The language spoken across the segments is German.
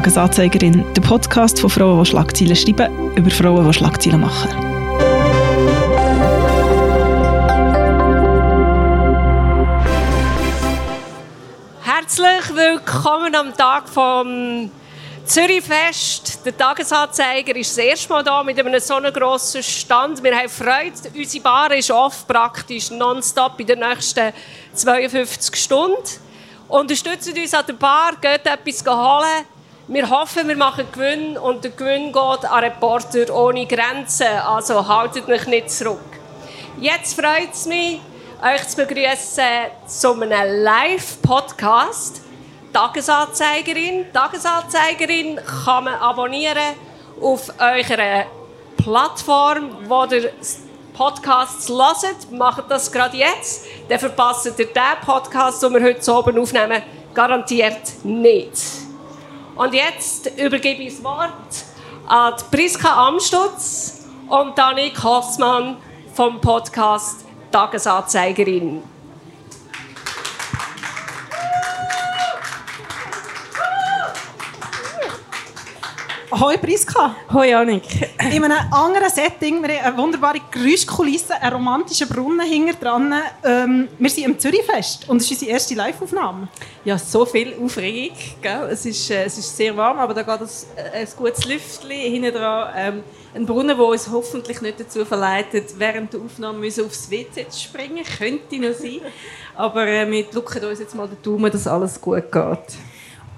Tagesanzeigerin, der Podcast von Frauen, die Schlagzeilen schreiben, über Frauen, die Schlagzeilen machen. Herzlich willkommen am Tag vom Zürichfest. Der Tagesanzeiger ist das erste Mal hier mit einem so grossen Stand. Wir haben Freude. Unsere Bar ist oft praktisch nonstop in den nächsten 52 Stunden. Unterstützt uns an der Bar, geht etwas holen. Wir hoffen, wir machen Gewinn und der Gewinn geht an Reporter ohne Grenzen. Also haltet mich nicht zurück. Jetzt freut es mich, euch zu begrüßen zu einem Live-Podcast. Tagesanzeigerin. Tagesanzeigerin kann man abonnieren auf eurer Plattform, wo ihr Podcasts hört. Macht das gerade jetzt. Dann verpasst ihr den Podcast, den wir heute oben aufnehmen, garantiert nicht. Und jetzt übergebe ich das Wort an Priska Amstutz und Danik Hossmann vom Podcast Tagesanzeigerin. Hoi Priska. Hoi Annik. In einem anderen Setting, wir haben eine wunderbare Geräuschkulisse, einen romantischen Brunnen hinter dran. Ähm, wir sind im Zürichfest und es ist unsere erste Live-Aufnahme. Ja, so viel Aufregung. Gell? Es, ist, äh, es ist sehr warm, aber da geht es, äh, ein gutes Lüftchen hinten dran. Ähm, ein Brunnen, der uns hoffentlich nicht dazu verleitet, während der Aufnahme müssen aufs WC zu springen. Könnte noch sein. Aber äh, wir drücken uns jetzt mal den Daumen, dass alles gut geht.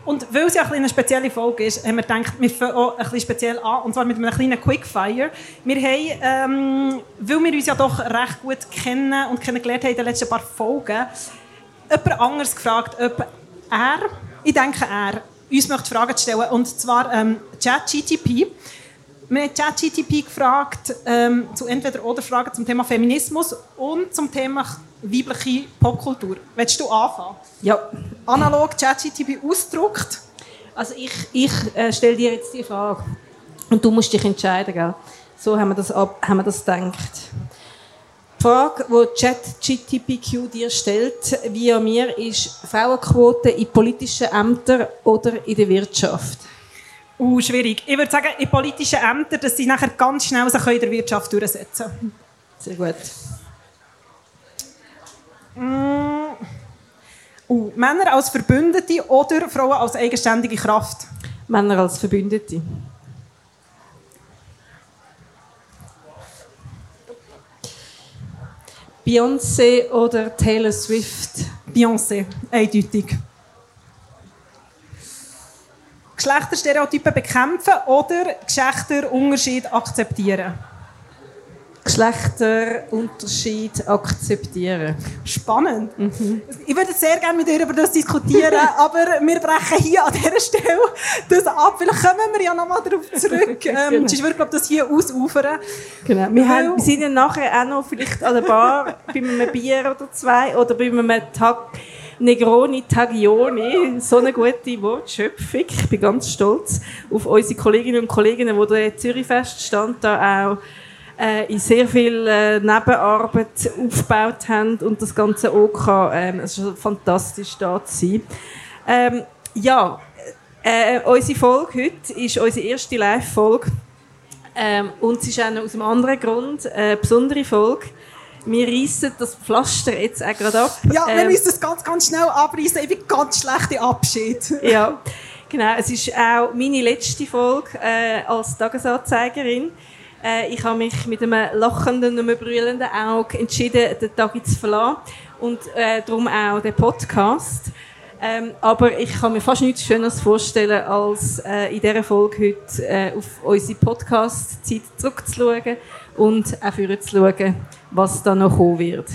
Und weil es ja eine spezielle Folge ist, haben wir gedacht, wir fangen auch ein bisschen speziell an, und zwar mit einem kleinen Quickfire. Wir haben, ähm, weil wir uns ja doch recht gut kennen und kennengelernt haben in den letzten paar Folgen, jemand anderes gefragt, ob er, ich denke er, uns möchte Fragen stellen, und zwar ähm, ChatGTP. Wir haben ChatGTP gefragt ähm, zu entweder oder Fragen zum Thema Feminismus und zum Thema weibliche Popkultur. Willst du anfangen? Ja. Analog ChatGTP ausgedruckt. Also ich, ich äh, stelle dir jetzt die Frage und du musst dich entscheiden, gell? So haben wir das, ab, haben wir das gedacht. Die Frage, die ChatGTPQ dir stellt, via mir, ist Frauenquote in politischen Ämtern oder in der Wirtschaft? Uh, schwierig. Ich würde sagen, in politischen Ämtern, dass sie nachher ganz schnell sich in der Wirtschaft durchsetzen können. Sehr gut. Mm. Uh, Männer als Verbündete oder Frauen als eigenständige Kraft? Männer als Verbündete. Beyoncé oder Taylor Swift? Beyoncé, eindeutig. Geschlechterstereotypen bekämpfen oder Geschlechterunterschied akzeptieren? Geschlechterunterschied akzeptieren. Spannend. Mhm. Ich würde sehr gerne mit dir über das diskutieren, aber wir brechen hier an dieser Stelle das ab. Vielleicht kommen wir ja nochmal darauf zurück. Ähm, genau. Sonst würde, glaube das hier ausufern. Genau. Wir, haben, wir sind ja nachher auch noch vielleicht an der Bar bei einem Bier oder zwei oder bei einem Tag Negroni Taglioni, so eine gute Wortschöpfung. Ich bin ganz stolz auf unsere Kolleginnen und Kollegen, die der Zürichfeststand da auch äh, in sehr viel äh, Nebenarbeit aufgebaut haben und das Ganze auch kann. Ähm, es ist fantastisch da zu sein. Ähm, ja, äh, unsere Folge heute ist unsere erste Live-Folge ähm, und es ist auch aus einem anderen Grund eine besondere Folge wir reissen das Pflaster jetzt auch gerade ab. Ja, wir ähm, müssen das ganz, ganz schnell abreißen. Ich bin ganz schlechter Abschied. ja, genau. Es ist auch meine letzte Folge äh, als Tagesanzeigerin. Äh, ich habe mich mit einem lachenden und einem brüllenden Auge entschieden, den Tag zu verlassen. Und äh, darum auch den Podcast. Ähm, aber ich kann mir fast nichts Schöneres vorstellen, als äh, in dieser Folge heute äh, auf unsere Podcast-Zeit zurückzuschauen und auch zu schauen, was da noch kommen wird.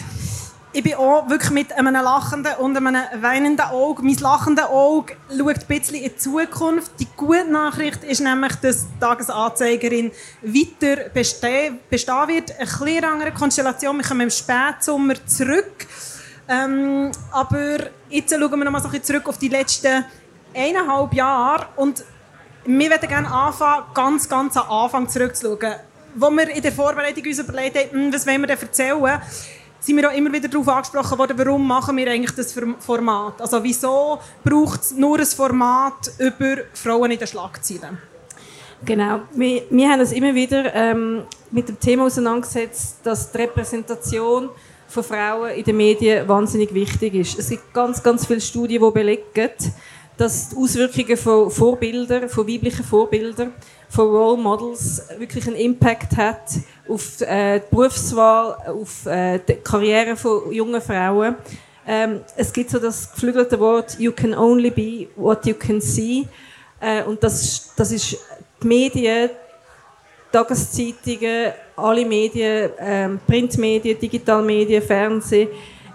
Ich bin auch wirklich mit einem lachenden und einem weinenden Auge. Mein lachendes Auge schaut ein bisschen in die Zukunft. Die gute Nachricht ist nämlich, dass die Tagesanzeigerin weiter bestehen, bestehen wird. Eine etwas andere Konstellation. Wir kommen im Spätsommer zurück. Ähm, aber jetzt schauen wir noch mal so ein bisschen zurück auf die letzten eineinhalb Jahre. Und wir würden gerne anfangen, ganz, ganz am Anfang zurückzuschauen wo wir in der Vorbereitung uns überlegt haben, hm, was wollen wir denn erzählen, sind wir auch immer wieder darauf angesprochen worden, warum machen wir eigentlich das Format? Also wieso braucht es nur ein Format über Frauen in den Schlagzeilen? Genau. Wir, wir haben uns immer wieder ähm, mit dem Thema auseinandergesetzt, dass die Repräsentation von Frauen in den Medien wahnsinnig wichtig ist. Es gibt ganz, ganz viele Studien, die belegen, dass die Auswirkungen von Vorbildern, von weiblichen Vorbildern, von Role Models wirklich einen Impact hat auf äh, die Berufswahl, auf äh, die Karriere von jungen Frauen. Ähm, es gibt so das geflügelte Wort "You can only be what you can see" äh, und das, das ist die Medien, Tageszeitungen, alle Medien, ähm, Printmedien, Digitalmedien, Fernsehen,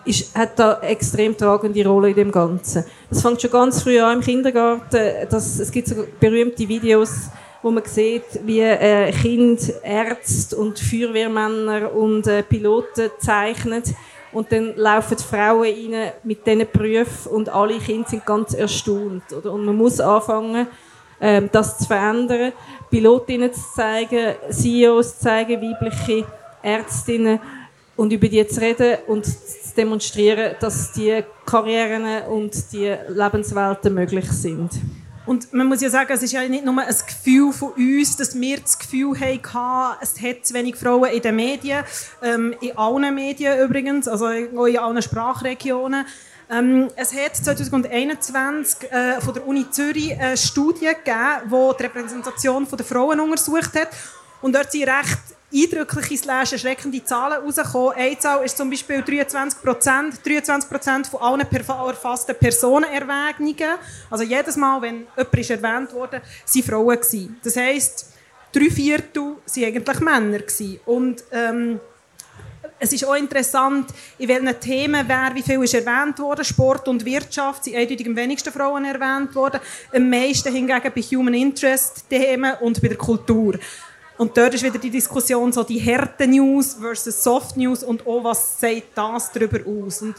ist, hat da extrem tragende Rolle in dem Ganzen. Das fängt schon ganz früh an im Kindergarten. Das, es gibt so berühmte Videos, wo man sieht, wie äh, Kind, Ärzte und Feuerwehrmänner und äh, Piloten zeichnen. Und dann laufen die Frauen rein mit diesen Berufen und alle Kinder sind ganz erstaunt. Oder? Und man muss anfangen, ähm, das zu verändern, Pilotinnen zu zeigen, CEOs zu zeigen, weibliche Ärztinnen und über die zu reden und zu demonstrieren, dass die Karrieren und die Lebenswelten möglich sind. Und man muss ja sagen, es ist ja nicht nur ein Gefühl von uns, dass wir das Gefühl hatten, es hat zu wenig Frauen in den Medien, ähm, in allen Medien übrigens, also auch in allen Sprachregionen. Ähm, es hat 2021 äh, von der Uni Zürich eine Studie gegeben, die die Repräsentation der Frauen untersucht hat. Und dort sind recht eindrückliche, slash erschreckende Zahlen rausgekommen. Eine Zahl ist zum Beispiel 23 Prozent. 23 Prozent von allen erfassten Personenerwägungen, also jedes Mal, wenn jemand erwähnt wurde, waren Frauen. Gewesen. Das heisst, drei Viertel waren eigentlich Männer. Gewesen. Und ähm, es ist auch interessant, in welchen Themen wer wie viel ist erwähnt worden. Sport und Wirtschaft sind eindeutig am wenigsten Frauen erwähnt worden. Am meisten hingegen bei Human Interest Themen und bei der Kultur. Und dort ist wieder die Diskussion so die harte News versus Soft News und auch was sagt das darüber aus. Und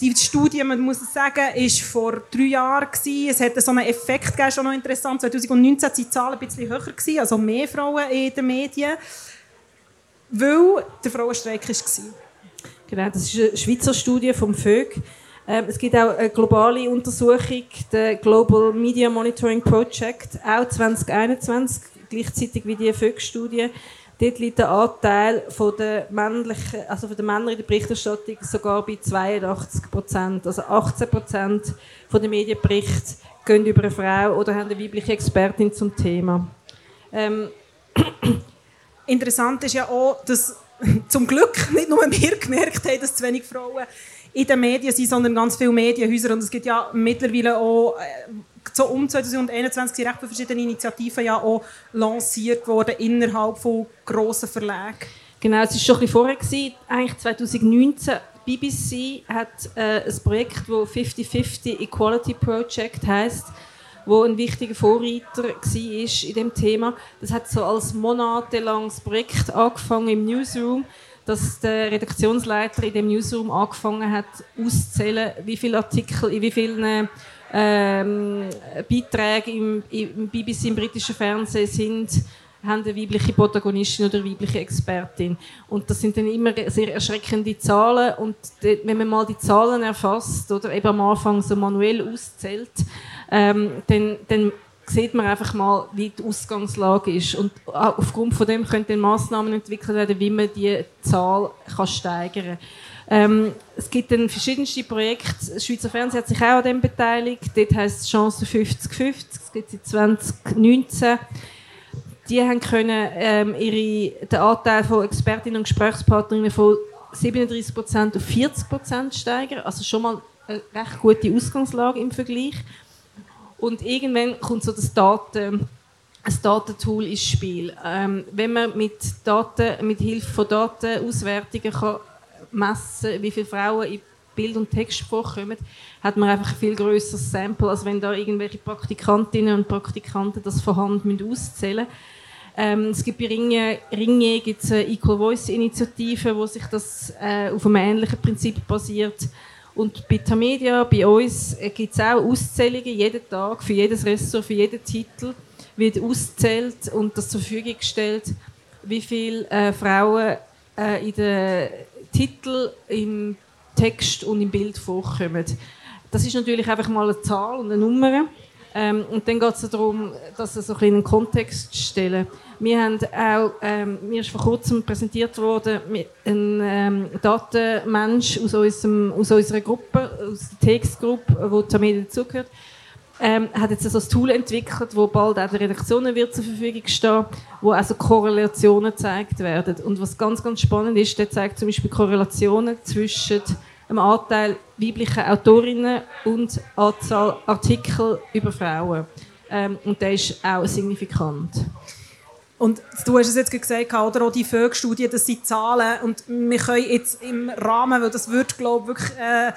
die Studie, man muss sagen, ist vor drei Jahren gewesen. Es hatte so einen Effekt gegeben, schon noch interessant. 2019 waren die Zahlen ein bisschen höher gewesen, also mehr Frauen in den Medien weil der Frauenstreik war. Genau, das ist eine Schweizer Studie vom VÖG. Ähm, es gibt auch eine globale Untersuchung, der Global Media Monitoring Project, auch 2021, gleichzeitig wie die VÖG-Studie. Dort liegt der Anteil von der, männlichen, also von der Männer in der Berichterstattung sogar bei 82 Prozent. Also 18 Prozent der Medienberichte gehen über eine Frau oder haben eine weibliche Expertin zum Thema. Ähm, Interessant ist ja auch, dass zum Glück nicht nur wir gemerkt haben, dass zu wenig Frauen in den Medien sind, sondern ganz viele Medienhäuser. Und es gibt ja mittlerweile auch, äh, so um 2021 sind recht viele verschiedene Initiativen ja auch lanciert worden innerhalb von grossen Verlagen. Genau, es war schon ein bisschen vorher, gewesen, eigentlich 2019. BBC hat äh, ein Projekt, das 50-50 Equality Project heißt wo ein wichtiger Vorreiter war in dem Thema. Das hat so als monatelanges Projekt angefangen im Newsroom, dass der Redaktionsleiter in dem Newsroom angefangen hat, auszuzählen, wie viele Artikel in wie vielen ähm, Beiträge im, im BBC, im britischen Fernsehen sind haben eine weibliche Protagonistin oder eine weibliche Expertin. Und das sind dann immer sehr erschreckende Zahlen. Und wenn man mal die Zahlen erfasst oder eben am Anfang so manuell auszählt, ähm, dann, dann sieht man einfach mal, wie die Ausgangslage ist. Und aufgrund von dem können dann Massnahmen entwickelt werden, wie man die Zahl kann steigern kann. Ähm, es gibt dann verschiedenste Projekte. Das Schweizer Fernsehen hat sich auch an dem beteiligt. Dort heisst es Chance 50-50. Das gibt es seit 2019 die haben können, ähm, ihre, den Anteil von Expertinnen und Gesprächspartnerinnen von 37% auf 40% steigern. Also schon mal eine recht gute Ausgangslage im Vergleich. Und irgendwann kommt so das Daten, ein Datentool ins Spiel. Ähm, wenn man mit, Daten, mit Hilfe von Datenauswertungen kann messen wie viele Frauen in Bild- und Textspruch kommen, hat man einfach ein viel größeres Sample, als wenn da irgendwelche Praktikantinnen und Praktikanten das von Hand auszählen müssen. Ähm, es gibt bei Ringe, Ringe gibt's eine Equal Voice Initiative, wo sich das äh, auf einem ähnlichen Prinzip basiert. Und bei Tamedia, bei uns, äh, gibt es auch Auszählungen jeden Tag für jedes Ressort, für jeden Titel wird auszählt und das zur Verfügung gestellt, wie viele äh, Frauen äh, in der Titel im Text und im Bild vorkommen. Das ist natürlich einfach mal eine Zahl und eine Nummer. Ähm, und dann geht es darum, das so in einen Kontext zu stellen. Wir haben auch, ähm, mir ist vor kurzem präsentiert worden, ein ähm, Datenmensch aus, unserem, aus unserer Gruppe, aus der TX-Gruppe, wo Tamedia dazugehört, ähm, hat jetzt also ein Tool entwickelt, wo bald auch der Redaktionen wird zur Verfügung stehen, wo also Korrelationen gezeigt werden. Und was ganz, ganz spannend ist, der zeigt zum Beispiel Korrelationen zwischen dem Anteil weiblicher Autorinnen und Anzahl Artikel über Frauen. Ähm, und der ist auch signifikant. Und du hast es jetzt gesagt, oder auch die Vögelstudie, das sind Zahlen und wir können jetzt im Rahmen, weil das wird, glaube wirklich, äh,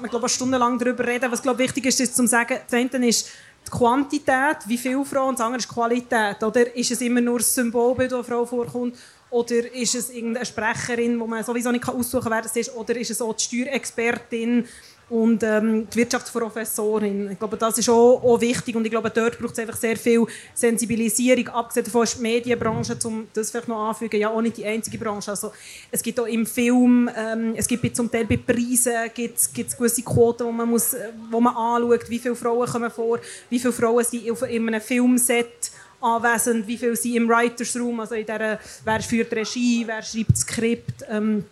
man glaube stundenlang darüber reden. Was glaube wichtig ist, ist zu sagen, das eine ist die Quantität, wie viele Frauen, und das andere ist die Qualität. Oder ist es immer nur das Symbolbild, das Frau vorkommt, oder ist es irgendeine Sprecherin, wo man sowieso nicht aussuchen kann, wer das ist, oder ist es auch die Steuerexpertin, und ähm, die Wirtschaftsprofessorin. Ich glaube, das ist auch, auch wichtig und ich glaube, dort braucht es einfach sehr viel Sensibilisierung. Abgesehen davon ist die Medienbranche, um das vielleicht noch anzufügen, ja auch nicht die einzige Branche. Also, es gibt auch im Film, ähm, es gibt zum Teil bei Preisen gibt's, gibt's gewisse Quoten, wo man, muss, wo man anschaut, wie viele Frauen kommen vor, wie viele Frauen sind auf, in einem Filmset anwesend, wie viele sind im Writers Room, also in der, wer führt Regie, wer schreibt Skript. Ähm,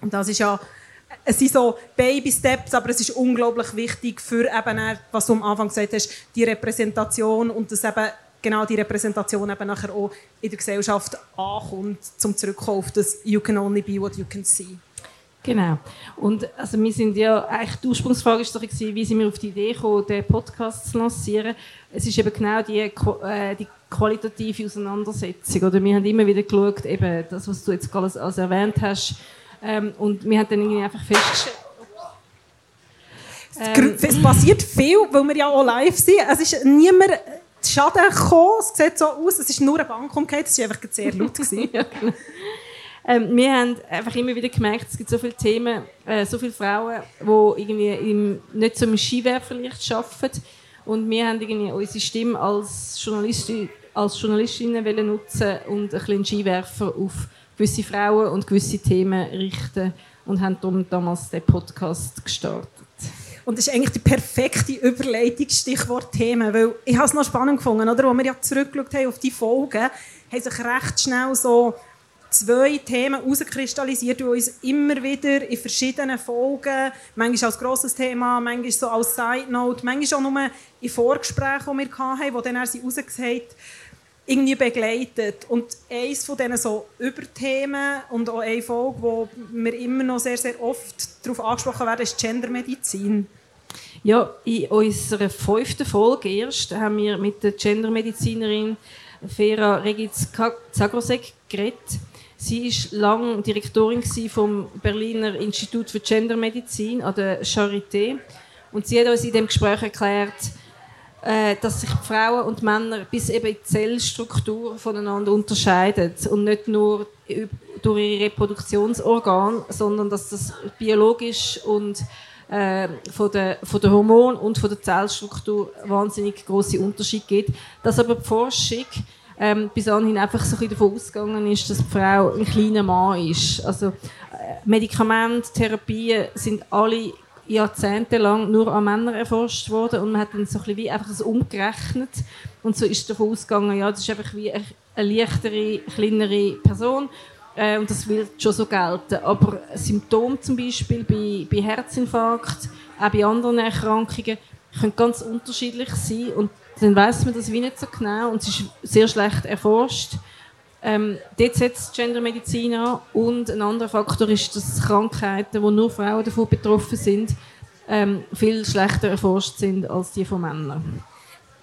und das ist ja es sind so Baby-Steps, aber es ist unglaublich wichtig für eben, was du am Anfang gesagt hast, die Repräsentation und dass eben genau die Repräsentation eben nachher auch in der Gesellschaft ankommt, zum zurückkommen auf das «You can only be what you can see». Genau. Und also wir sind ja, eigentlich die Ursprungsfrage war doch, wie sind wir auf die Idee gekommen, den Podcast zu lancieren. Es ist eben genau die, äh, die qualitative Auseinandersetzung. Oder wir haben immer wieder geschaut, eben das, was du jetzt als erwähnt hast, ähm, und wir haben dann irgendwie einfach festgestellt, ähm, es passiert viel, weil wir ja auch live sind. Es ist niemand zu Schaden gekommen. Es sieht so aus, es ist nur eine Bank umgekehrt. Es war einfach sehr laut. ja, genau. ähm, wir haben einfach immer wieder gemerkt, es gibt so viele Themen, äh, so viele Frauen, die irgendwie im, nicht so im Skiwerferlicht arbeiten. Und wir haben irgendwie unsere Stimme als, Journalistin, als Journalistinnen nutzen und ein bisschen Skiwerfer auf gewisse Frauen und gewisse Themen richten und haben darum damals den Podcast gestartet. Und das ist eigentlich die perfekte Überleitung, Stichwort Themen, weil ich habe es noch spannend gefunden, oder? Als wir ja zurückgeschaut haben auf die Folgen, haben sich recht schnell so zwei Themen herauskristallisiert, die uns immer wieder in verschiedenen Folgen, manchmal als grosses Thema, manchmal so als Side Note, manchmal auch nur in Vorgesprächen, die wir hatten, wo dann er sie rausgesagt irgendwie begleitet. Und eines von diesen so Überthemen und auch eine Folge, wo wir immer noch sehr, sehr oft darauf angesprochen werden, ist Gendermedizin. Ja, in unserer fünften Folge erst haben wir mit der Gendermedizinerin Vera Regic-Zagrosek geredet. Sie war lange Direktorin vom Berliner Institut für Gendermedizin an der Charité. Und sie hat uns in dem Gespräch erklärt, dass sich Frauen und Männer bis eben in die Zellstruktur voneinander unterscheiden und nicht nur durch ihre Reproduktionsorgane, sondern dass das biologisch und äh, von der, von der Hormon und von der Zellstruktur wahnsinnig große Unterschiede gibt. Dass aber die Forschung ähm, bis anhin einfach so ein davon ausgegangen ist, dass die Frau ein kleiner Mann ist. Also äh, Medikamente, Therapien sind alle jahrzehntelang nur an Männern erforscht worden und man hat dann so ein wie einfach das umgerechnet und so ist davon ausgegangen, ja, das ist einfach wie eine, leichtere, kleinere Person äh, und das wird schon so gelten. Aber Symptome zum Beispiel bei, bei Herzinfarkt, auch bei anderen Erkrankungen, können ganz unterschiedlich sein und dann weiß man das wie nicht so genau und es ist sehr schlecht erforscht. Ähm, dort setzt Gendermedizin an. Und ein anderer Faktor ist, dass Krankheiten, wo nur Frauen davon betroffen sind, ähm, viel schlechter erforscht sind als die von Männern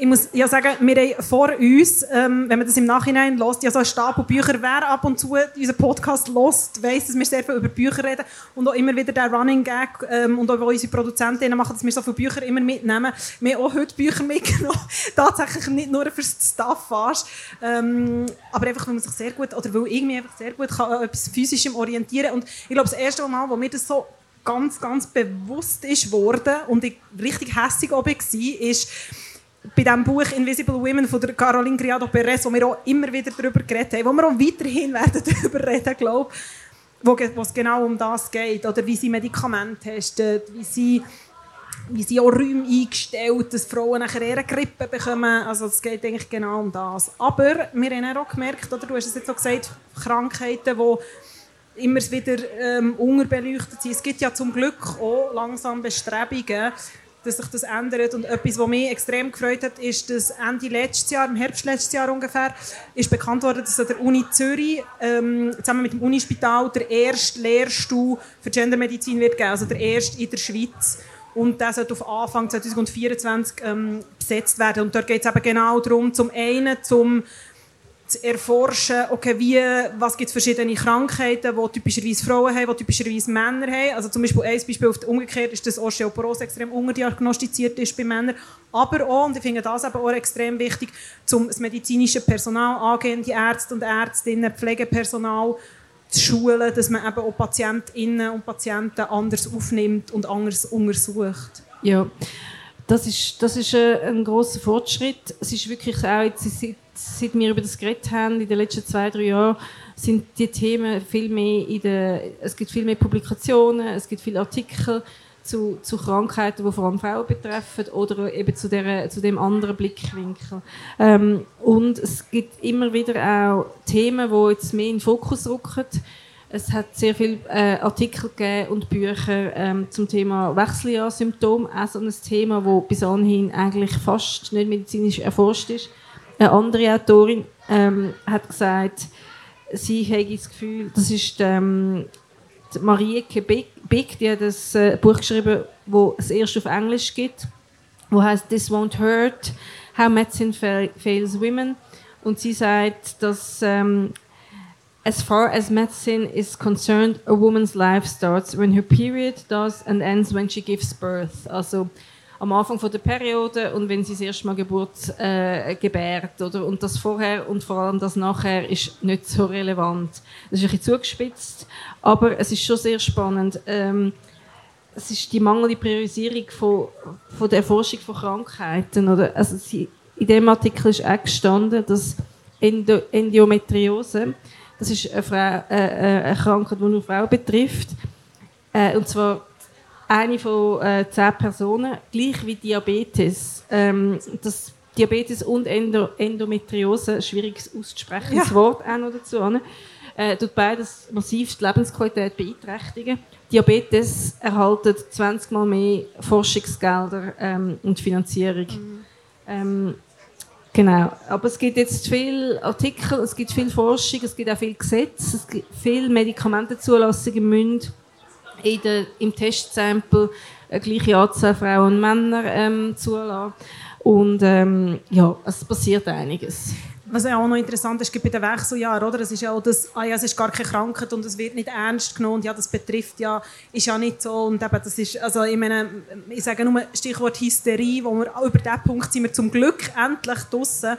ich muss ja sagen, wir haben vor uns, ähm, wenn man das im Nachhinein lässt, ja so einen Stapel Bücher, wer ab und zu unseren Podcast lässt, weiss, dass wir sehr viel über Bücher reden und auch immer wieder der Running Gag ähm, und auch unsere Produzentinnen machen, dass wir so viele Bücher immer mitnehmen. Wir haben auch heute Bücher mitgenommen, tatsächlich nicht nur für das Staffage, ähm, aber einfach, weil man sich sehr gut, oder weil irgendwie einfach sehr gut kann, etwas Physischem orientieren und ich glaube, das erste Mal, wo mir das so ganz, ganz bewusst ist worden und ich richtig hässlich war, ist, bei diesem Buch Invisible Women von der Caroline Criado Perez, wo wir auch immer wieder darüber geredet haben, wo wir auch weiterhin werden darüber reden, glaube wo, es genau um das geht. Oder wie sie Medikamente testen, wie sie, wie sie auch Räume eingestellt, dass Frauen nachher eher Grippe bekommen. Also es geht eigentlich genau um das. Aber wir haben auch gemerkt, oder du hast es jetzt auch gesagt, Krankheiten, die immer wieder ähm, unterbeleuchtet sind. Es gibt ja zum Glück auch langsam Bestrebungen, dass sich das ändert. Und etwas, was mich extrem gefreut hat, ist, dass Ende letztes Jahr, im Herbst letztes Jahr ungefähr, ist bekannt worden, dass an der Uni Zürich ähm, zusammen mit dem Unispital der erste Lehrstuhl für Gendermedizin wird geben, also der erste in der Schweiz. Und der sollte auf Anfang 2024 ähm, besetzt werden. Und dort geht es eben genau darum, zum einen zum zu erforschen, okay, wie, was gibt es verschiedene Krankheiten, die typischerweise Frauen haben, die typischerweise Männer haben. Also zum Beispiel ein Beispiel umgekehrt ist, dass Osteoporose extrem unterdiagnostiziert ist bei Männern. Aber auch, und ich finde das aber auch extrem wichtig, zum das medizinische Personal angehen, die Ärzte und Ärztinnen, Pflegepersonal zu schulen, dass man eben auch Patientinnen und Patienten anders aufnimmt und anders untersucht. Ja, das ist, das ist ein, ein großer Fortschritt. Es ist wirklich auch jetzt seit wir über das geredet haben, in den letzten zwei, drei Jahren, sind die Themen viel mehr in der, es gibt viel mehr Publikationen, es gibt viele Artikel zu, zu Krankheiten, die vor allem Frauen betreffen oder eben zu, der, zu dem anderen Blickwinkel. Ähm, und es gibt immer wieder auch Themen, die jetzt mehr in den Fokus rücken. Es hat sehr viele äh, Artikel und Bücher ähm, zum Thema Wechseljahrsymptom, also ein Thema, das bis anhin eigentlich fast nicht medizinisch erforscht ist. Eine andere Autorin ähm, hat gesagt, sie hätte das Gefühl, das ist ähm, die Marieke Beck, die hat das äh, Buch geschrieben, wo es erst auf Englisch gibt, wo heißt This Won't Hurt, How Medicine Fails Women. Und sie sagt, dass ähm, as far as medicine is concerned, a woman's life starts when her period does and ends when she gives birth. Also am Anfang von der Periode und wenn sie das erste Mal Geburt äh, gebärt. Oder? Und das vorher und vor allem das nachher ist nicht so relevant. Das ist ein bisschen zugespitzt, aber es ist schon sehr spannend. Ähm, es ist die mangelnde Priorisierung von, von der Erforschung von Krankheiten. Oder? Also sie, in dem Artikel ist auch gestanden, dass Endo Endometriose, das ist eine, Frau, äh, äh eine Krankheit, die nur Frauen betrifft, äh, und zwar eine von äh, zehn Personen, gleich wie Diabetes. Ähm, das Diabetes und Endo Endometriose, schwieriges auszusprechen, ja. Wort auch noch dazu, äh, tut beides massiv die Lebensqualität beeinträchtigen. Diabetes erhaltet 20 Mal mehr Forschungsgelder ähm, und Finanzierung. Mhm. Ähm, genau. Aber es gibt jetzt viele Artikel, es gibt viel Forschung, es gibt auch viel Gesetze, es gibt viele Medikamentenzulassungen müssen in der, im Testsample eine gleiche Anzahl Frauen und Männer ähm, zulassen. Und ähm, ja, es passiert einiges. Was ja auch noch interessant ist, bei den Wechseljahren, oder? Es ist ja auch das, ah ja, es ist gar keine Krankheit und es wird nicht ernst genommen und ja, das betrifft ja, ist ja nicht so und eben, das ist, also ich meine, ich sage nur Stichwort Hysterie, wo wir, über diesen Punkt sind wir zum Glück endlich draussen,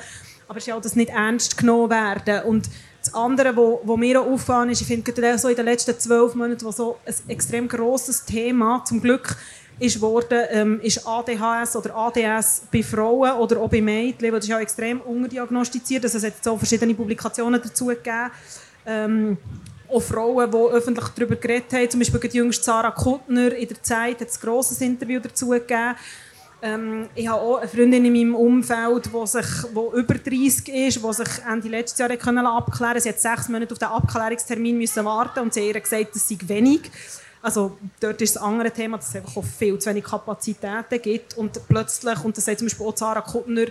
aber es ist ja auch das nicht ernst genommen werden und das andere, was mir auch auffallen ist, ich finde so in den letzten zwölf Monaten, wo so ein extrem grosses Thema zum Glück ist worden, ähm, ist ADHS oder ADS bei Frauen oder auch bei Mädchen, das ist ja extrem unterdiagnostiziert. Also es hat so verschiedene Publikationen dazu gegeben. Ähm, auch Frauen, die öffentlich darüber geredet haben, zum Beispiel die jüngste Sarah Kuttner in der Zeit hat ein grosses Interview dazu gegeben. Ähm, ich habe auch eine Freundin in meinem Umfeld, die, sich, die über 30 ist, die sich Ende letztes Jahr abklären konnte. Sie hat sechs Monate auf den Abklärungstermin müssen warten und sie hat ihr gesagt, das sei wenig. Also dort ist das andere Thema, dass es einfach auch viel zu wenig Kapazitäten gibt. Und plötzlich, und das sagt zum Beispiel auch Sarah Kuttner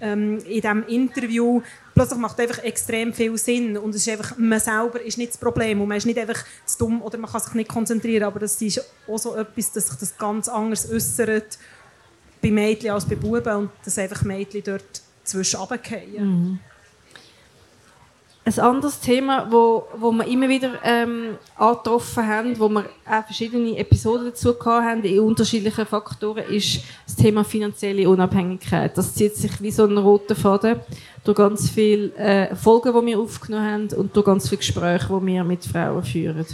ähm, in diesem Interview, plötzlich macht einfach extrem viel Sinn. Und es ist einfach, man selber ist nicht das Problem. Und man ist nicht einfach zu dumm oder man kann sich nicht konzentrieren, aber das ist auch so etwas, dass sich das ganz anders äußert bei Mädchen als bei Buben und dass einfach Mädchen dort zwischen. Mhm. Ein anderes Thema, wo, wo wir immer wieder ähm, angetroffen haben, wo wir auch verschiedene Episoden dazu haben, in unterschiedlichen Faktoren, ist das Thema finanzielle Unabhängigkeit. Das zieht sich wie so ein roter Faden durch ganz viele äh, Folgen, die wir aufgenommen haben und durch ganz viele Gespräche, die wir mit Frauen führen.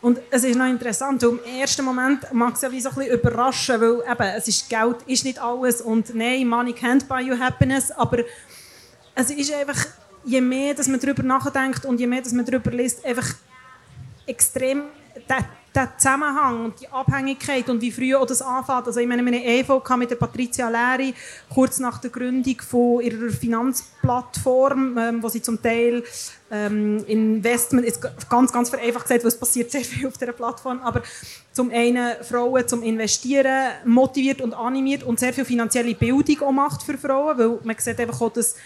Und es ist noch interessant, weil im ersten Moment mag es ja wie so ein bisschen überraschen, weil eben, es ist, Geld ist nicht alles. Und nein, money can't buy you happiness, aber es ist einfach, je mehr dass man darüber nachdenkt und je mehr dass man darüber liest, einfach extrem der Zusammenhang und die Abhängigkeit und wie früh auch das anfängt. Also ich meine, wir hatten eine mit der Patricia Leri kurz nach der Gründung von ihrer Finanzplattform, ähm, wo sie zum Teil ähm, Investment, ist ganz, ganz vereinfacht gesagt, es passiert sehr viel auf dieser Plattform, aber zum einen Frauen zum Investieren motiviert und animiert und sehr viel finanzielle Bildung auch macht für Frauen, weil man sieht einfach auch, dass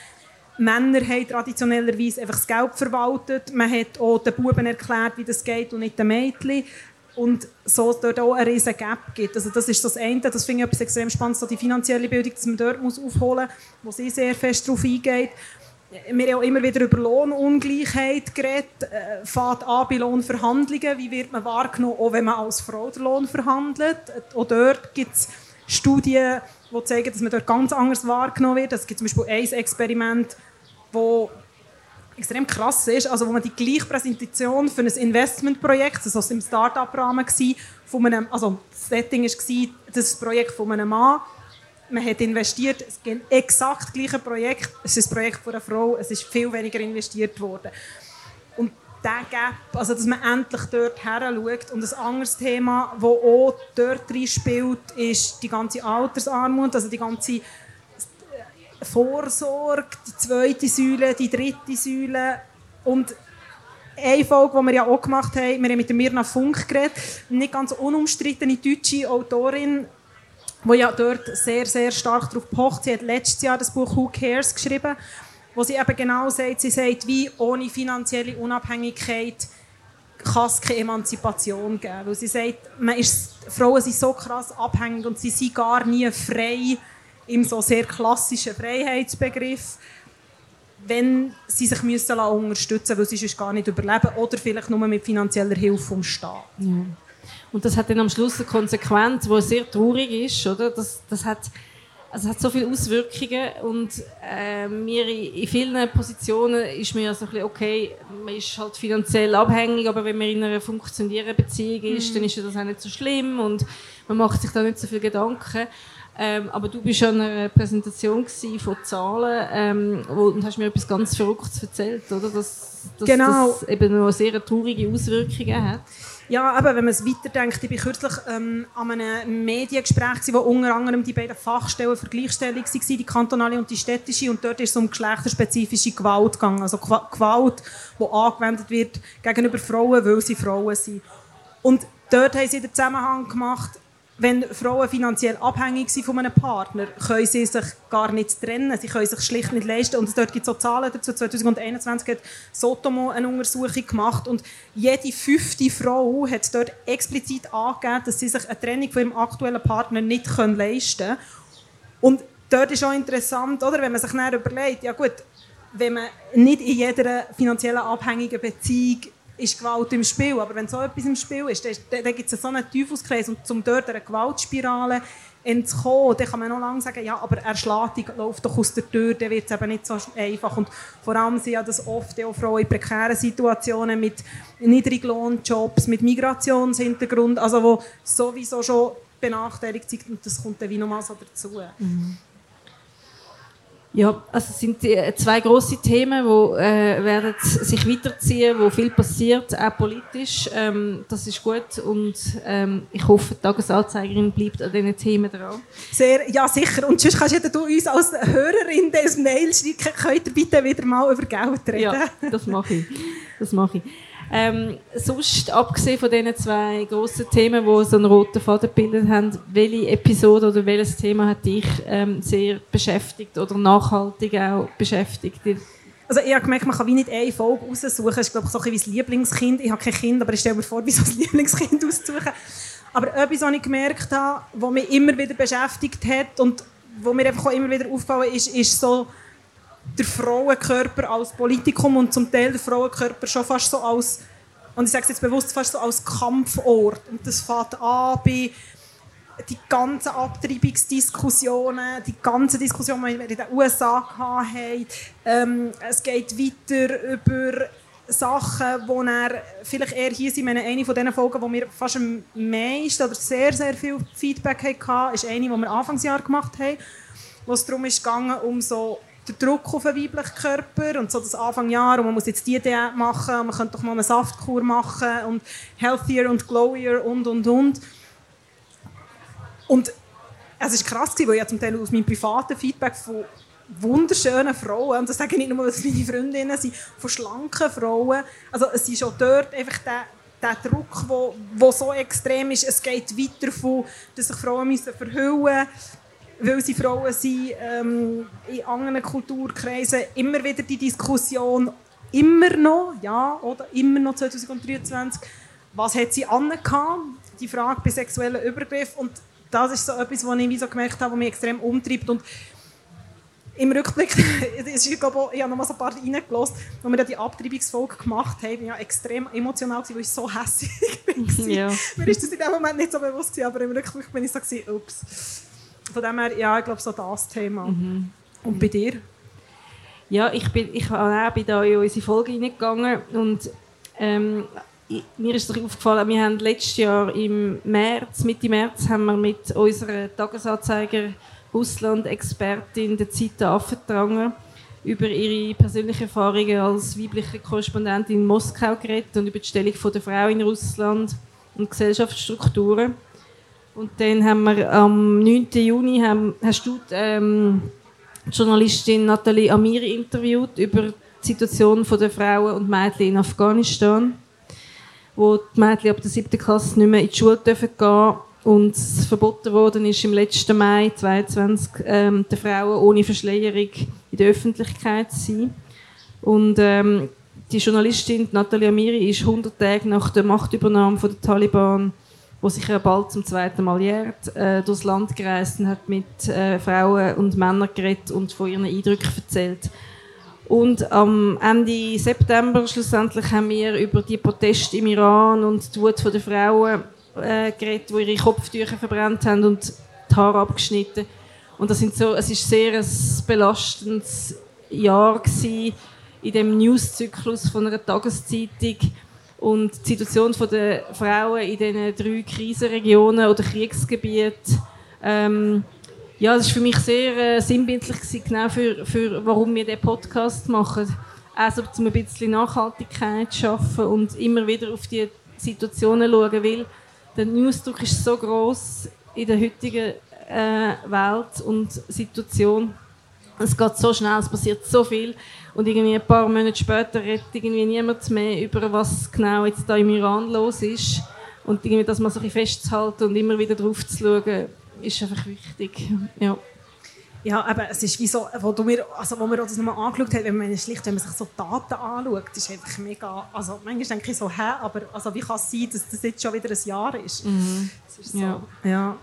Männer haben traditionellerweise einfach das Geld verwaltet. Man hat auch den Buben erklärt, wie das geht und nicht den Mädchen. Und so dort auch einen riesen Gap gibt. Also das ist das eine, das finde ich etwas extrem spannend, so die finanzielle Bildung, dass man dort muss aufholen muss, wo sie sehr fest darauf eingeht. Wir haben auch immer wieder über Lohnungleichheit geredet. Äh, fährt an bei Lohnverhandlungen. Wie wird man wahrgenommen, auch wenn man als Frau den Lohn verhandelt? Auch dort gibt es Studien, die zeigen, dass man dort ganz anders wahrgenommen wird. Es gibt zum Beispiel ein Experiment, das extrem krass ist, also wo man die gleiche Präsentation für ein Investmentprojekt, das war im Start-up-Rahmen von einem, also das Setting war das Projekt von einem Mann, man hat investiert, es ist exakt gleiche Projekt, es ist ein Projekt von einer Frau, es ist viel weniger investiert worden. Und der Gap, also dass man endlich dort her schaut. Und ein anderes Thema, das auch dort rein spielt, ist die ganze Altersarmut, also die ganze Vorsorge, die zweite Säule, die dritte Säule und eine Folge, die wir ja auch gemacht haben, wir haben mit Mirna Funk geredet, nicht ganz unumstrittene deutsche Autorin, die ja dort sehr, sehr stark darauf pocht. Sie hat letztes Jahr das Buch «Who Cares» geschrieben, wo sie eben genau sagt, sie sagt, wie ohne finanzielle Unabhängigkeit kann es keine Emanzipation geben. Weil sie sagt, man ist, Frauen sind so krass abhängig und sie sind gar nie frei, im so sehr klassischen Freiheitsbegriff, wenn sie sich müssen unterstützen müssen, weil sie sonst gar nicht überleben oder vielleicht nur mit finanzieller Hilfe vom Staat. Ja. Und das hat dann am Schluss eine Konsequenz, die sehr traurig ist, oder? Das, das hat also hat so viele Auswirkungen und äh, mir in, in, vielen Positionen ist mir so ein bisschen, okay, man ist halt finanziell abhängig, aber wenn man in einer funktionierenden Beziehung ist, mhm. dann ist das auch nicht so schlimm und man macht sich da nicht so viel Gedanken. Ähm, aber du bist an einer Präsentation von Zahlen ähm, und hast mir etwas ganz Verrücktes erzählt, oder? Dass, dass genau. das eben noch sehr traurige Auswirkungen hat. Ja, aber wenn man es weiterdenkt, ich war kürzlich ähm, an einem Mediengespräch, wo unter anderem die beiden Fachstellen für Gleichstellung waren, die kantonale und die städtische, und dort ist es um geschlechterspezifische Gewalt gegangen, also Gewalt, die angewendet wird gegenüber Frauen, weil sie Frauen sind. Und dort haben sie den Zusammenhang gemacht, wenn Frauen finanziell abhängig sind von einem Partner, können sie sich gar nicht trennen. Sie können sich schlicht nicht leisten. Und dort gibt es so Zahlen dazu. 2021 hat Sotomo eine Untersuchung gemacht und jede fünfte Frau hat dort explizit angegeben, dass sie sich eine Trennung von ihrem aktuellen Partner nicht leisten können. Und dort ist auch interessant, oder, wenn man sich dann überlegt, ja gut, wenn man nicht in jeder finanziellen abhängigen Beziehung ist Gewalt im Spiel. Aber wenn so etwas im Spiel ist, dann, dann gibt es so einen Teufelskreis. Und um dort einer Gewaltspirale entzukommen, dann kann man noch lange sagen, ja, aber er schlägt, die läuft doch aus der Tür, dann wird es eben nicht so einfach. Und vor allem sind ja das oft auch Frauen in prekären Situationen mit Niedriglohnjobs, mit Migrationshintergrund, also wo sowieso schon benachteiligt sind und das kommt dann wie nochmal so dazu. Mhm. Ja, also es sind zwei große Themen, die äh, werden sich weiterziehen, wo viel passiert, auch politisch. Ähm, das ist gut und ähm, ich hoffe, die Tagesanzeigerin bleibt an diesen Themen dran. Sehr, ja, sicher. Und sonst kannst du uns als Hörerin des Mails schreiben, könnt ihr bitte wieder mal über Geld reden. Ja, das mache ich. Das mache ich. Ähm, sonst, abgesehen von diesen zwei grossen Themen, die so einen roten Faden gebildet haben, welche Episode oder welches Thema hat dich ähm, sehr beschäftigt oder nachhaltig auch beschäftigt? Also ich habe gemerkt, man kann wie nicht eine Folge raussuchen. Das ist glaube ich so ein bisschen wie Lieblingskind. Ich habe kein Kind, aber ich stelle mir vor, wie so ein Lieblingskind auszusuchen. Aber etwas, was ich gemerkt habe, was mich immer wieder beschäftigt hat und wo mir einfach auch immer wieder aufgefallen ist, ist so der Frauenkörper als Politikum und zum Teil der Frauenkörper schon fast so als, und ich sage es jetzt bewusst, fast so als Kampfort. Und das fängt an bei die ganzen Abtreibungsdiskussionen, die ganze Diskussion, die wir in den USA hatten. Ähm, es geht weiter über Sachen, wo er vielleicht eher hier sind, eine von diesen Folgen, wo wir fast am meisten oder sehr, sehr viel Feedback hatten, ist eine, die wir Anfangsjahr gemacht haben, wo es darum ging, um so der Druck auf den weiblichen Körper und so das Anfangjahr und man muss jetzt die Diät machen und man könnte doch mal eine Saftkur machen und healthier und glowier und und und. Und es war krass, weil ich zum Teil aus meinem privaten Feedback von wunderschönen Frauen, und das sage ich nicht nur, weil es meine Freundinnen sind, von schlanken Frauen, also es ist schon dort einfach der, der Druck, der so extrem ist, es geht weiter von, dass sich Frauen müssen verhüllen müssen, weil sie Frauen sind, ähm, in anderen Kulturkreisen immer wieder die Diskussion, immer noch, ja, oder immer noch 2023, was hat sie angehabt? Die Frage bei sexuellen Übergriffen und das ist so etwas, was ich so gemerkt habe, was mich extrem umtreibt und im Rückblick, ist, ich, glaube, ich habe noch mal so ein paar reingelassen, als wir die Abtreibungsfolge gemacht haben, war ja extrem emotional, weil ich so hässlich war. Ja. Mir ist das in dem Moment nicht so bewusst, aber im Rückblick bin ich so, ups. Von dem her, ja, ich glaube, so das Thema. Mhm. Und bei dir? Ja, ich bin, ich bin da in unsere Folge reingegangen und ähm, mir ist aufgefallen, wir haben letztes Jahr im März, Mitte März, haben wir mit unserer Tagesanzeiger Russland-Expertin der Zeit Affentranger über ihre persönlichen Erfahrungen als weibliche Korrespondentin in Moskau geredet und über die Stellung der Frau in Russland und Gesellschaftsstrukturen. Und dann haben wir am 9. Juni haben, hast du die, ähm, die Journalistin Nathalie Amiri interviewt über die Situation der Frauen und Mädchen in Afghanistan, wo die Mädchen ab der 7. Klasse nicht mehr in die Schule dürfen gehen und verboten worden ist im letzten Mai 2022 ähm, der Frauen ohne Verschleierung in der Öffentlichkeit zu sein. Und ähm, die Journalistin Natalia Amiri ist 100 Tage nach der Machtübernahme von der Taliban wo sich ja bald zum zweiten Mal jährt, äh, durchs Land gereist und hat mit äh, Frauen und Männern geredet und von ihren Eindrücken erzählt. Und am Ende September schlussendlich haben wir über die Proteste im Iran und die Wut der Frauen äh, geredet, die ihre Kopftücher verbrannt haben und die Haare abgeschnitten. Und das sind so, es ist sehr ein belastendes Jahr gewesen in dem Newszyklus von einer Tageszeitung und die Situation der Frauen in diesen drei Krisenregionen oder Kriegsgebieten, ähm, ja, das war für mich sehr äh, sinnbildlich gewesen, genau für, für warum wir diesen Podcast machen. Also um ein bisschen Nachhaltigkeit zu schaffen und immer wieder auf die Situationen schauen, weil der Newsdruck ist so groß in der heutigen äh, Welt und Situation. Es geht so schnell, es passiert so viel und irgendwie ein paar Monate später redet irgendwie niemand mehr über was genau jetzt da im Iran los ist und irgendwie das mal so ein festzuhalten und immer wieder drauf zu schauen, ist einfach wichtig. Ja. Ja, aber es ist wie so, wo, du mir, also wo wir das nochmal angeschaut haben, wenn man, schlicht, wenn man sich so Daten anschaut, ist einfach mega, also manchmal denke ich so, hä, aber also wie kann es sein, dass das jetzt schon wieder ein Jahr ist? Mhm. ist so, ja. ja.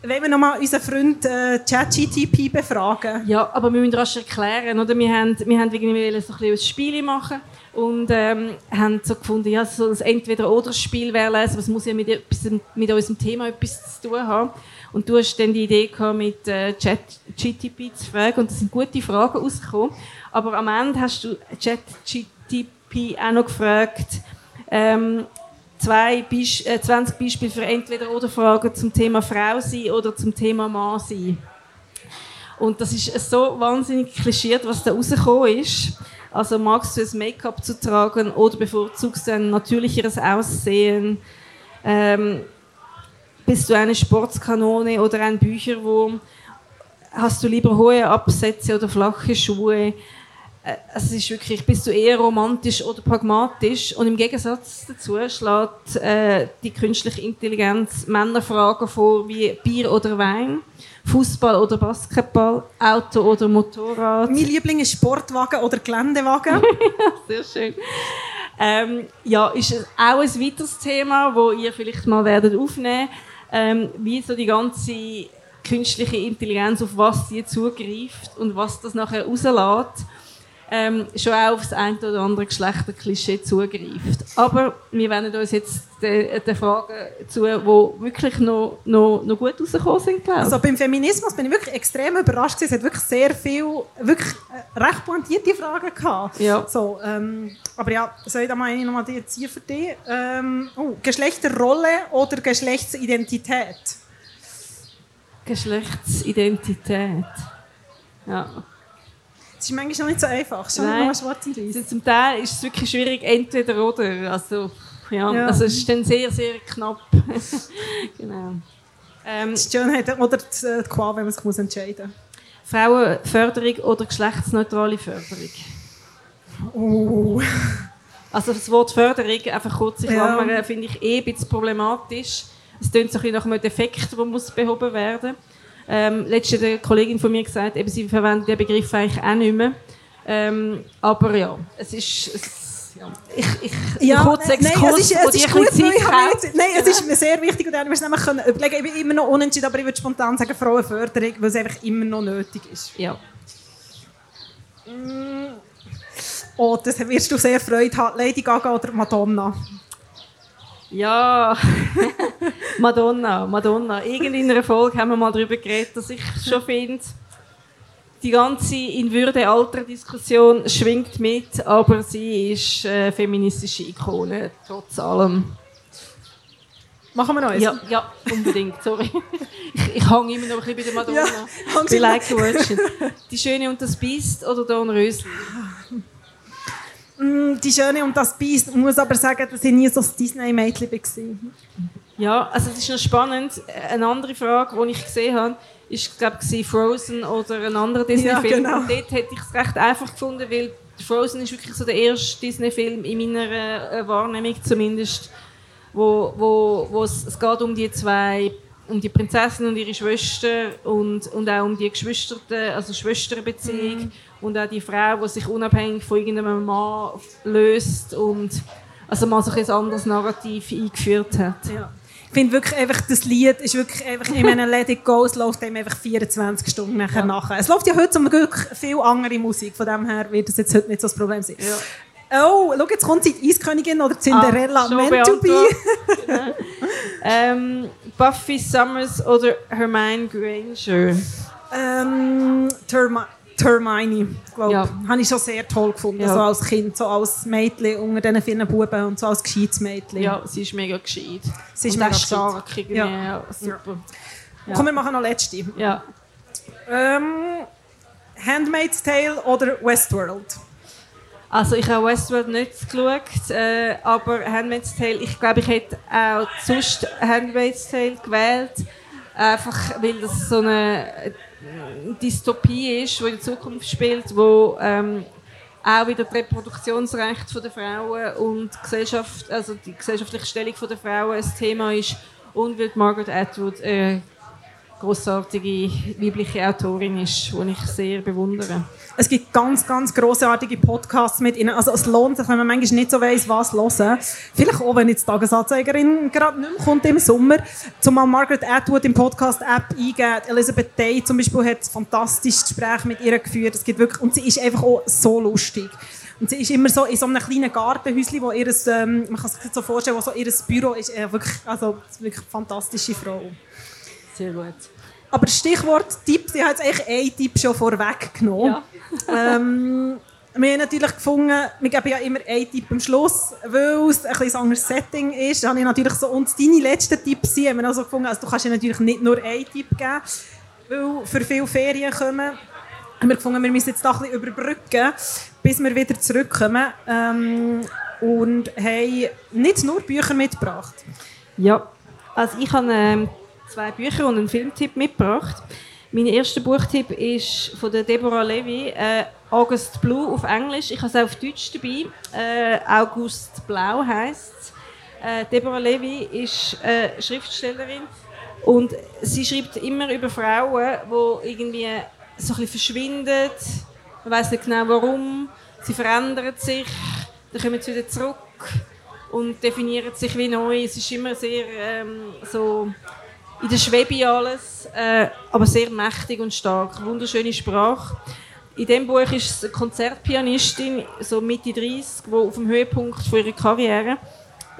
Wollen wir nochmal unseren Freund äh, ChatGTP befragen? Ja, aber wir müssen rasch erklären, oder? Wir haben, wir haben so ein, ein Spiel machen und ähm, haben so gefunden, ja, so ein Entweder-Oder-Spiel wäre lesen, was muss ja mit, mit unserem Thema etwas zu tun haben. Und du hast dann die Idee gehabt, mit äh, ChatGTP zu fragen und es sind gute Fragen rausgekommen. Aber am Ende hast du ChatGTP auch noch gefragt, ähm, zwei Beisp äh, 20 Beispiele für Entweder-Oder-Fragen zum Thema Frau sein oder zum Thema Mann sein. Und das ist so wahnsinnig klischiert, was da rausgekommen ist. Also magst du ein Make-up zu tragen oder bevorzugst du ein natürlicheres Aussehen? Ähm, bist du eine Sportskanone oder ein Bücherwurm? Hast du lieber hohe Absätze oder flache Schuhe? Äh, es ist wirklich, bist du eher romantisch oder pragmatisch? Und im Gegensatz dazu schlägt äh, die künstliche Intelligenz Männerfragen vor wie Bier oder Wein, Fußball oder Basketball, Auto oder Motorrad. Mein Liebling ist Sportwagen oder Geländewagen. Sehr schön. Ähm, ja, ist auch ein weiteres Thema, wo ihr vielleicht mal werdet aufnehmen, ähm, wie so die ganze künstliche Intelligenz auf was sie zugreift und was das nachher rauslässt ähm, schon auch auf das eine oder andere Geschlechterklischee zugreift. Aber wir wenden uns jetzt den, den Fragen zu, die wirklich noch, noch, noch gut rausgekommen sind. Glaube Also beim Feminismus bin ich wirklich extrem überrascht. Es hat wirklich sehr viele, wirklich äh, recht pointierte Fragen gehabt. Ja. So, ähm, aber ja, soll ich da mal eine nochmal hier für dich? Ähm, oh, Geschlechterrolle oder Geschlechtsidentität? Geschlechtsidentität. Ja. Es ist manchmal noch nicht so einfach. Schon Nein. nur schwarz und weiß. Also zum Teil ist es wirklich schwierig, entweder oder. Also, ja, Ja. also es ist dann sehr, sehr knapp. genau. Ähm, Die Schönheit oder die, äh, die Qual, wenn man sich muss entscheiden Frauenförderung oder geschlechtsneutrale Förderung? muss. Oh. Also das Wort Förderung, einfach kurz in Ja. Klammern, finde ich eh ein bisschen problematisch. Es klingt so ein bisschen nach einem Defekt, der muss behoben werden ähm, Letztens hat eine Kollegin von mir gesagt, eben, sie verwendet den Begriff eigentlich auch nicht mehr. Ähm, aber ja, es ist... Es. Ich, ich, Ja, kurzer nein, nein, es ist, es dir ist gut, weil ich Zeit habe braucht. jetzt, Nein, es ist mir sehr wichtig und wir nämlich können überlegen. Ich bin immer noch unentschieden, aber ich würde spontan sagen Frauenförderung, weil es einfach immer noch nötig ist. Ja. Oh, das wirst du sehr Freude haben. Lady Gaga oder Madonna? Ja, Madonna, Madonna. Irgend in einer Folge haben wir mal darüber geredet, dass ich schon finde, die ganze in Würde Alter Diskussion schwingt mit, aber sie ist äh, feministische Ikone trotz allem. Machen wir noch eins? Ja, ja, unbedingt. Sorry, ich, ich hänge immer noch ein bisschen bei der Madonna. Ja, bin like the. Die Schöne und das Biest oder Don Rösli? Mm, Die Schöne und das Biest. Ich muss aber sagen, dass ich nie so ein Disney-Mädchen war. Ja, also es ist noch spannend. Eine andere Frage, die ich gesehen habe, ist, glaube ich, Frozen oder ein anderer Disney-Film. Ja, genau. Und dort hätte ich es recht einfach gefunden, weil Frozen ist wirklich so der erste Disney-Film in meiner äh, Wahrnehmung zumindest, wo, wo, wo es, es geht um die zwei, um die Prinzessin und ihre Schwester und, und auch um die Geschwisterte, also Schwesterbeziehung Mhm. und auch die Frau, die sich unabhängig von irgendeinem Mann löst und also mal so ein anderes Narrativ eingeführt hat. Ja. Ich finde wirklich einfach, das Lied ist wirklich einfach, ich meine, Let It Go, es läuft einem einfach 24 Stunden nachher nachher. Es läuft ja heute zum Glück viel andere Musik, von dem her wird das jetzt heute nicht so das Problem sein. Oh, schau, jetzt kommt sie, die Eiskönigin oder die Cinderella, Ah, meant to be. beantwortet. ähm, Buffy Summers oder Hermione Granger? Ähm, Termi Termini, glaube Ja. Habe ich schon sehr toll gefunden, Ja. so als Kind, so als Mädchen unter diesen vielen Buben und so als gescheites Mädchen. Ja, sie ist mega gescheit. Sie ist Und mega stark. Ja. Ja. super. Ja. Komm, wir machen noch letzte. Ja. Ähm, Handmaid's Tale oder Westworld? Also ich habe Westworld nicht geschaut, äh, aber Handmaid's Tale, ich glaube, ich hätte auch sonst Handmaid's Tale gewählt, einfach weil das so eine äh, Dystopie ist, die in Zukunft spielt, wo ähm, auch wieder das Reproduktionsrecht der Frauen und die Gesellschaft, also die gesellschaftliche Stellung der Frauen ein Thema ist und weil Margaret Atwood eine großartige weibliche Autorin ist, die ich sehr bewundere. Es gibt ganz, ganz grossartige Podcasts mit ihnen. Also es lohnt sich, wenn man manchmal nicht so weiss, was hören. Vielleicht auch, wenn jetzt die Tagesanzeigerin gerade nicht mehr kommt im Sommer. Zumal Margaret Atwood im Podcast-App eingeben. Elizabeth Day zum Beispiel hat ein fantastisches Gespräch mit ihr geführt. Es gibt wirklich, und sie ist einfach auch so lustig. Und sie ist immer so in so einem kleinen Gartenhäuschen, wo ihr, ähm, man kann sich so vorstellen, wo so ihr Büro ist. Äh, wirklich, also wirklich fantastische Frau. Sehr gut. Aber Stichwort Tipps, ich habe jetzt eigentlich einen Tipp schon vorweggenommen. ähm, wir haben natürlich gefunden, wir geben ja immer einen Tipp am Schluss, weil es ein bisschen ein anderes Setting ist. Da habe ich natürlich so, und deine letzten Tipps sind, haben wir also gefunden, also du kannst ja natürlich nicht nur einen Tipp geben, weil für viele Ferien kommen. Haben wir gefunden, wir müssen jetzt da ein bisschen überbrücken, bis wir wieder zurückkommen. Ähm, und haben nicht nur Bücher mitgebracht. Ja, also ich habe ähm, zwei Bücher und einen Filmtipp mitgebracht. Mein erster Buchtipp ist von Deborah Levy, äh, August Blue auf Englisch. Ich habe es auf Deutsch dabei. Äh, August Blau heißt es. Äh, Deborah Levy ist äh, Schriftstellerin und sie schreibt immer über Frauen, die irgendwie so ein verschwinden. Man weiß nicht genau warum. Sie verändern sich, dann kommen sie wieder zurück und definieren sich wie neu. Es ist immer sehr ähm, so in der Schwebe alles, äh, aber sehr mächtig und stark. Wunderschöne Sprache. In diesem Buch ist es eine Konzertpianistin, so Mitte 30, die auf dem Höhepunkt von ihrer Karriere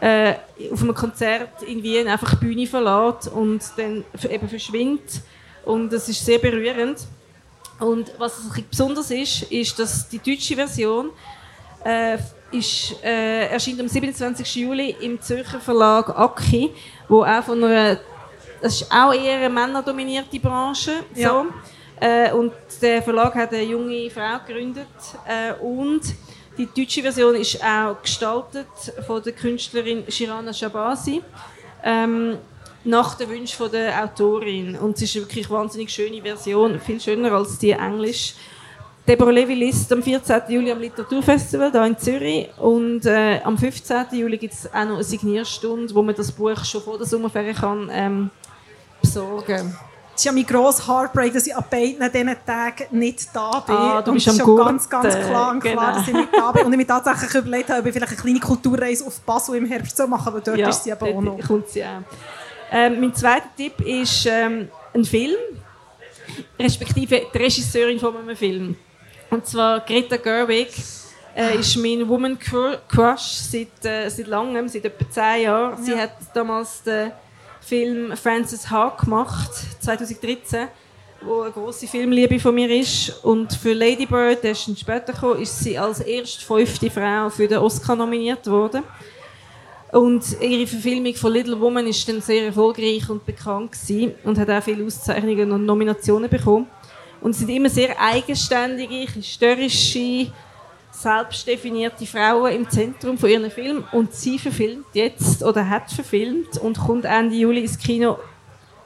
äh, auf einem Konzert in Wien einfach die Bühne verlässt und dann eben verschwindet. Und das ist sehr berührend. Und was besonders ist, ist, dass die deutsche Version äh, ist, äh, erscheint am 27. Juli im Zürcher Verlag Aki, wo auch von einer, das ist auch eher eine männerdominierte Branche, Ja. so. Äh, und der Verlag hat eine junge Frau gegründet. Äh, und die deutsche Version ist auch gestaltet von der Künstlerin Shirana Shabasi. Ähm, nach den Wünschen der Autorin. Und es ist eine wirklich wahnsinnig schöne Version, viel schöner als die Englisch. Deborah Levy liest am 14. Juli am Literaturfestival hier in Zürich und äh, am 15. Juli gibt es auch noch eine Signierstunde, wo man das Buch schon vor der Sommerferien kann ähm, besorgen kann. Es ist ja mein grosser Heartbreak, dass ich an beiden diesen Tagen nicht da bin. Ah, du und bist ist am schon ganz, ganz klar, und klar Genau. dass ich nicht da bin. Und ich mir tatsächlich überlegt habe, ob ich vielleicht eine kleine Kulturreise auf Basel im Herbst zu machen, weil dort ist sie eben auch noch. kommt sie auch. Ähm, mein zweiter Tipp ist ähm, ein Film, respektive die Regisseurin von einem Film. Und zwar Greta Gerwig äh, ist mein Woman Cru- Crush seit, äh, seit langem, seit etwa zehn Jahren. Sie hat damals den Film Frances Ha gemacht, 2013, wo eine große Filmliebe von mir ist. Und für Lady Bird, der ist später gekommen, ist sie als erste fünfte Frau für den Oscar nominiert worden. Und ihre Verfilmung von Little Woman ist dann sehr erfolgreich und bekannt gewesen und hat auch viele Auszeichnungen und Nominationen bekommen. Und es sind immer sehr eigenständige, historische, selbstdefinierte Frauen im Zentrum von ihren Filmen. Und sie verfilmt jetzt oder hat verfilmt und kommt Ende Juli ins Kino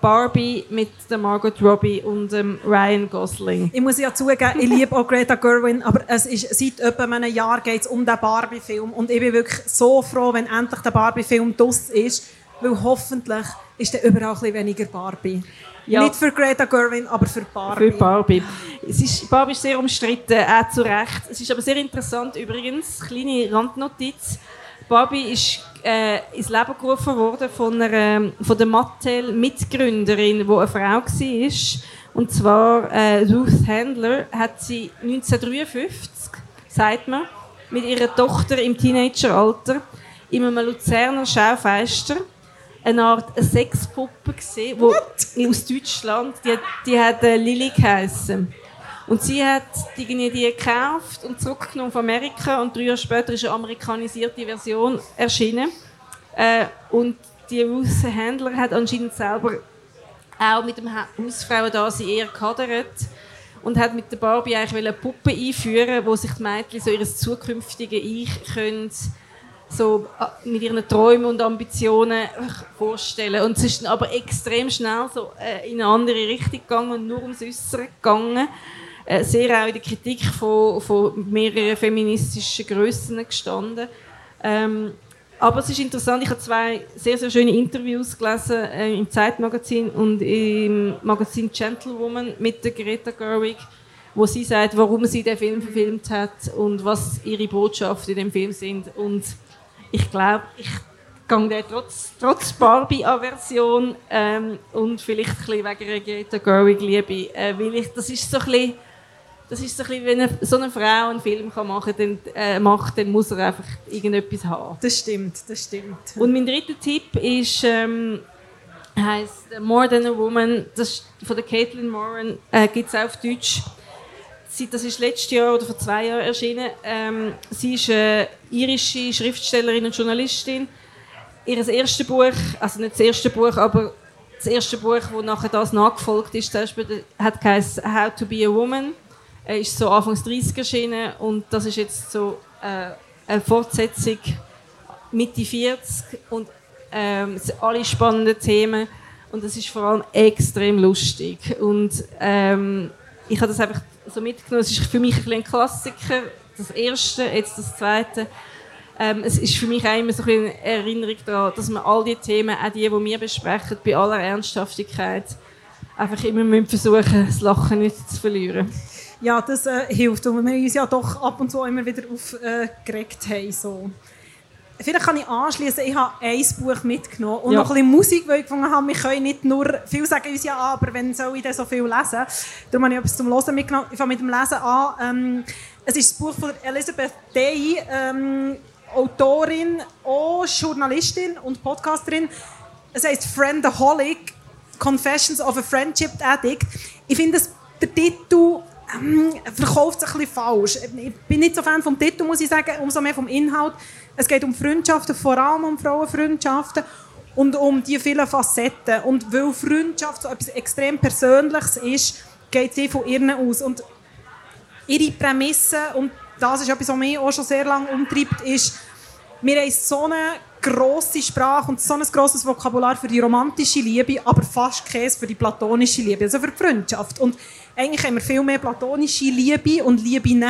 Barbie mit der Margot Robbie und dem Ryan Gosling. Ich muss ja zugeben, ich liebe auch Greta Gerwin, aber es ist, seit etwa einem Jahr geht es um den Barbie-Film und ich bin wirklich so froh, wenn endlich der Barbie-Film draus ist, weil hoffentlich ist dann überall ein bisschen weniger Barbie. Ja. Nicht für Greta Gerwin, aber für Barbie. Für Barbie. Es ist, Barbie ist sehr umstritten, auch zu Recht. Es ist aber sehr interessant übrigens, kleine Randnotiz. Barbie ist äh, ins Leben gerufen worden von, einer, von der Mattel-Mitgründerin, die eine Frau war. Und zwar äh, Ruth Handler hat sie 1953, sagt man, mit ihrer Tochter im Teenageralter in einem Luzerner Schaufenster eine Art Sexpuppe gesehen, wo aus Deutschland, die, hat- die hat Lily geheissen. Und sie hat die, die gekauft und zurückgenommen von Amerika und drei Jahre später ist eine amerikanisierte Version erschienen. Äh, und die Ruth Handler hat anscheinend selber auch mit dem Ha- Hausfrauen da sie eher gehadert und hat mit der Barbie eigentlich eine Puppe einführen, wo sich die Mädchen so ihr zukünftige Ich können so äh, mit ihren Träumen und Ambitionen vorstellen. Und es ist dann aber extrem schnell so äh, in eine andere Richtung gegangen und nur ums Äußere gegangen. Äh, sehr auch in der Kritik von, von mehreren feministischen Grössen gestanden. Ähm, aber es ist interessant, ich habe zwei sehr, sehr schöne Interviews gelesen äh, im Zeitmagazin und im Magazin Gentlewoman mit der Greta Gerwig, wo sie sagt, warum sie den Film verfilmt hat und was ihre Botschaften in dem Film sind. Und ich glaube, ich gehe der trotz, trotz Barbie-Aversion ähm, und vielleicht ein bisschen wegen einer Greta Gerwig-Liebe, äh, weil ich, das ist so ein bisschen, das ist so ein bisschen, wenn eine, so eine Frau einen Film kann machen kann, dann, äh, macht, dann muss er einfach irgendetwas haben. Das stimmt, das stimmt. Und mein dritter Tipp ist, ähm, heißt More Than a Woman, das ist von der Caitlin Moran, äh, gibt es auch auf Deutsch. Sie, das ist letztes Jahr oder vor zwei Jahren erschienen. Ähm, sie ist eine irische Schriftstellerin und Journalistin. Ihr erstes Buch, also nicht das erste Buch, aber das erste Buch, das nachher das nachgefolgt ist, zum Beispiel, hat geheißen How to be a Woman. Äh, ist so Anfangs 30 erschienen und das ist jetzt so äh, eine Fortsetzung Mitte 40 und ähm, es sind alle spannende Themen und es ist vor allem extrem lustig und ähm, ich habe das einfach so mitgenommen. Es ist für mich ein, ein Klassiker, das erste, jetzt das zweite. Ähm, es ist für mich auch immer so eine Erinnerung daran, dass man all die Themen, auch die, die wir besprechen, bei aller Ernsthaftigkeit, einfach immer müssen versuchen, das Lachen nicht zu verlieren. Ja, das äh, hilft, weil wir uns ja doch ab und zu immer wieder aufgeregt haben. So. Vielleicht kann ich anschließen, ich habe ein Buch mitgenommen und Ja. noch ein bisschen Musik, weil ich gefunden habe, wir können nicht nur, viel sagen uns ja aber wenn soll ich denn so viel lesen? Darum habe ich etwas zum Hören mitgenommen. Ich fange mit dem Lesen an. Ähm, es ist das Buch von Elizabeth Day, ähm, Autorin, auch Journalistin und Podcasterin. Es heißt Friendaholic, Confessions of a Friendship Addict. Ich finde, der Titel ähm, verkauft es ein bisschen falsch. Ich bin nicht so Fan vom Titel, muss ich sagen, umso mehr vom Inhalt. Es geht um Freundschaften, vor allem um Frauenfreundschaften und um die vielen Facetten. Und weil Freundschaft so etwas extrem Persönliches ist, geht sie von ihren aus. Und ihre Prämisse, und das ist etwas, was mich auch schon sehr lange umtreibt, ist, wir haben so eine grosse Sprache und so ein grosses Vokabular für die romantische Liebe, aber fast keins für die platonische Liebe, also für die Freundschaft. Und eigentlich haben wir viel mehr platonische Liebe und Liebe in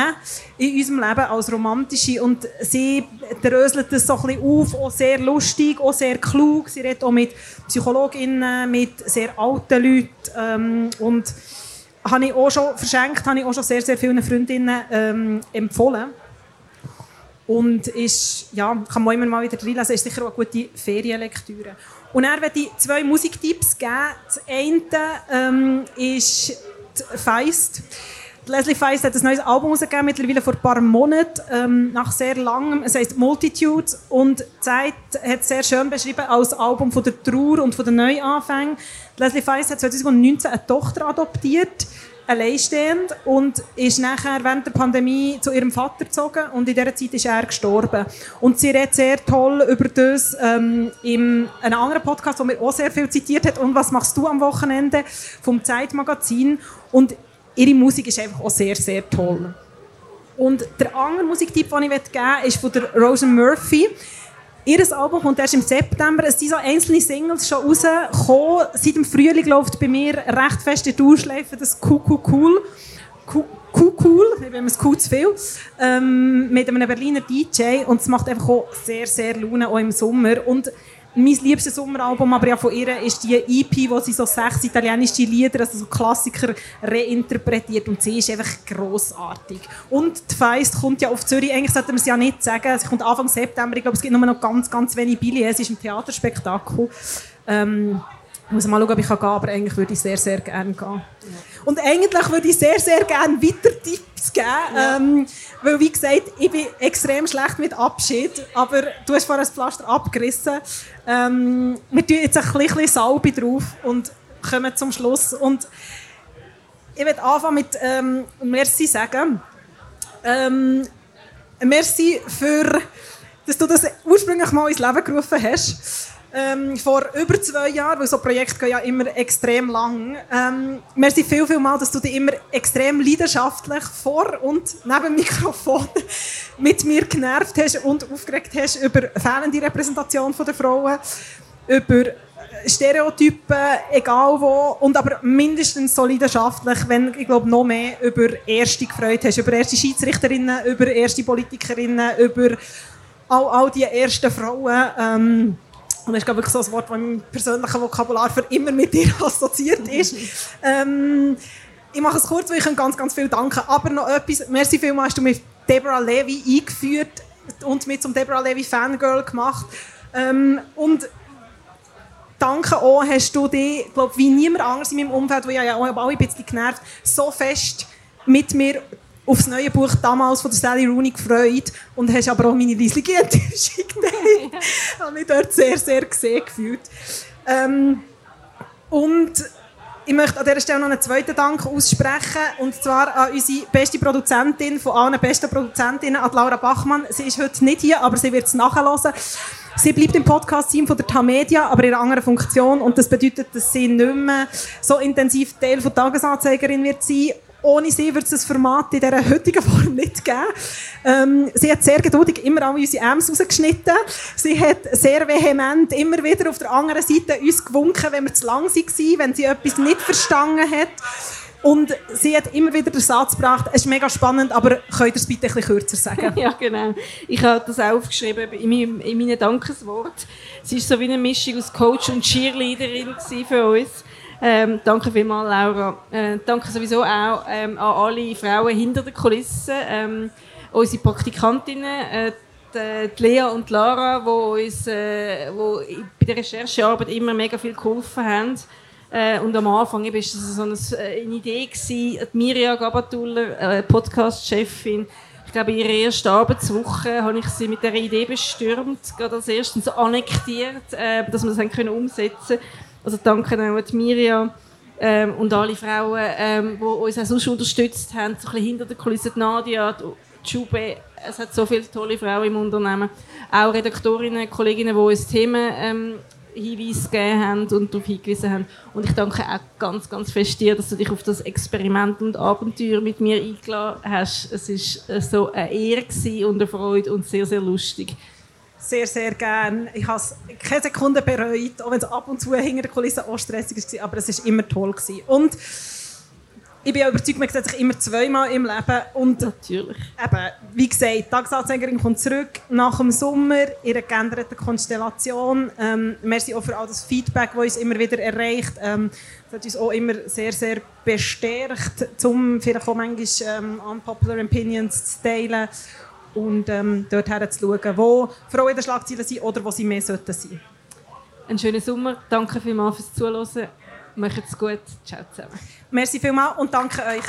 unserem Leben als romantische. Und sie dröselt das so ein bisschen auf, auch sehr lustig, auch sehr klug. Sie redet auch mit Psychologinnen, mit sehr alten Leuten. Ähm, und habe ich auch schon verschenkt, habe ich auch schon sehr, sehr vielen Freundinnen ähm, empfohlen. Und ist, ja, kann man immer mal wieder reinlesen, ist sicher auch eine gute Ferienlektüre. Und dann werde ich zwei Musiktipps geben. Das eine ähm, ist Feist. Leslie Feist hat ein neues Album rausgegeben, mittlerweile vor ein paar Monaten, ähm, nach sehr langem. Es heißt Multitude und Zeit hat es sehr schön beschrieben als Album von der Trauer und von den Neuanfängen. Leslie Feist hat 2019 eine Tochter adoptiert, alleinstehend, und ist nachher während der Pandemie zu ihrem Vater gezogen und in dieser Zeit ist er gestorben. Und sie redet sehr toll über das ähm, in einem anderen Podcast, wo mir auch sehr viel zitiert hat, «Und was machst du am Wochenende?» vom Zeitmagazin. Und ihre Musik ist einfach auch sehr, sehr toll. Und der andere Musiktipp, den ich geben möchte, ist von der Rosen Murphy. Ihr Album kommt erst im September. Es sind so einzelne Singles schon rausgekommen. Seit dem Frühling läuft bei mir recht fest die Durchschleife das Kuku Cool. Cool, cool, ich bin es cool zu viel, ähm, mit einem Berliner DJ und es macht einfach auch sehr, sehr Laune, auch im Sommer. Und mein liebstes Sommeralbum aber ja von ihr ist die EP, wo sie so sechs italienische Lieder, also so Klassiker, reinterpretiert und sie ist einfach grossartig. Und die Feist kommt ja auf Zürich, eigentlich sollte man es ja nicht sagen, sie kommt Anfang September, ich glaube es gibt nur noch ganz, ganz wenig Billionen, es ist ein Theaterspektakel. Ähm, muss mal schauen, ob ich gehen kann, aber eigentlich würde ich sehr, sehr gerne gehen. Ja. Und eigentlich würde ich sehr, sehr gerne weiter Tipps geben. Ja. Ähm, weil, wie gesagt, ich bin extrem schlecht mit Abschied. Aber du hast vorhin das Pflaster abgerissen. Ähm, wir tun jetzt ein bisschen Salbe drauf und kommen zum Schluss. Und ich werde anfangen mit ähm, Merci sagen. Ähm, merci für, dass du das ursprünglich mal ins Leben gerufen hast ähm, vor über zwei Jahren, weil so Projekte gehen ja immer extrem lang. Ähm, merci viel, viel mal, dass du dich immer extrem leidenschaftlich vor und neben Mikrofon mit mir genervt hast und aufgeregt hast über fehlende Repräsentation der Frauen, über Stereotypen, egal wo, und aber mindestens so leidenschaftlich, wenn, ich glaube, noch mehr über Erste gefreut hast, über erste Schiedsrichterinnen, über erste Politikerinnen, über all, all die ersten Frauen. Ähm, und das ist glaube ich so ein Wort, das im persönlichen Vokabular für immer mit dir assoziiert ist. ähm, ich mache es kurz, weil ich ganz, ganz viel danke. Aber noch etwas, merci vielmals hast du mich Deborah Levy eingeführt und mich zum Deborah Levy Fangirl gemacht. Ähm, und danke auch, hast du dich, glaube wie niemand anders in meinem Umfeld, wo ich ja auch ein bisschen genervt, so fest mit mir auf das neue Buch damals von der Sally Rooney gefreut und hast aber auch meine riesige Enttäuschung geteilt. Ich habe mich dort sehr, sehr gesehen gefühlt. Ähm, und ich möchte an dieser Stelle noch einen zweiten Dank aussprechen, und zwar an unsere beste Produzentin von allen besten Produzentinnen, an Laura Bachmann. Sie ist heute nicht hier, aber sie wird es nachhören. Sie bleibt im Podcast-Team von der Tamedia, aber in einer anderen Funktion. Und das bedeutet, dass sie nicht mehr so intensiv Teil der Tagesanzeigerin wird sein ohne sie wird es das Format in dieser heutigen Form nicht geben. Ähm, sie hat sehr geduldig immer alle unsere Äms rausgeschnitten. Sie hat sehr vehement immer wieder auf der anderen Seite uns gewunken, wenn wir zu lang waren, wenn sie etwas nicht verstanden hat. Und sie hat immer wieder den Satz gebracht, es ist mega spannend, aber könnt ihr es bitte bisschen kürzer sagen? ja, genau. Ich habe das auch aufgeschrieben in, meinem, in meinen Dankeswort. Sie war so wie eine Mischung aus Coach und Cheerleaderin für uns. Ähm, danke vielmals, Laura. Äh, danke sowieso auch ähm, an alle Frauen hinter den Kulissen, ähm, unsere Praktikantinnen, äh, die, die Lea und die Lara, die uns äh, wo bei der Recherchearbeit immer mega viel geholfen haben. Äh, und am Anfang war es so eine, äh, eine Idee, gewesen, Mirja Gabatuller, äh, Podcast-Chefin, ich glaube, in ihrer ersten Arbeitswoche habe ich sie mit dieser Idee bestürmt, gerade als erstens annektiert, äh, dass wir das können umsetzen können. Also danke an Mirja ähm, und alle Frauen, ähm, die uns auch sonst unterstützt haben, so ein bisschen hinter der Kulisse, Nadia, Jube, es hat so viele tolle Frauen im Unternehmen. Auch Redaktorinnen, Kolleginnen, die uns Themen ähm, Hinweise gegeben haben und darauf hingewiesen haben. Und ich danke auch ganz, ganz fest dir, dass du dich auf das Experiment und Abenteuer mit mir eingeladen hast. Es war so eine Ehre und eine Freude und sehr, sehr lustig. Sehr, sehr gerne. Ich habe es keine Sekunde bereut, auch wenn es ab und zu hinter der Kulisse auch stressig war, aber es war immer toll. Gewesen. Und ich bin überzeugt, man sieht sich immer zweimal im Leben. Und Natürlich. Eben, wie gesagt, die Tagesanzeigerin kommt zurück nach dem Sommer in einer geänderten Konstellation. Ähm, merci auch für all das Feedback, das uns immer wieder erreicht. Ähm, das hat uns auch immer sehr, sehr bestärkt, um vielleicht auch manchmal ähm, unpopular Opinions zu teilen und ähm, dort zu schauen, wo Frauen in den Schlagzeilen sind oder wo sie mehr sollten sein. Einen schönen Sommer. Danke vielmals fürs Zuhören. Macht's gut. Ciao zusammen. Merci vielmals und danke euch.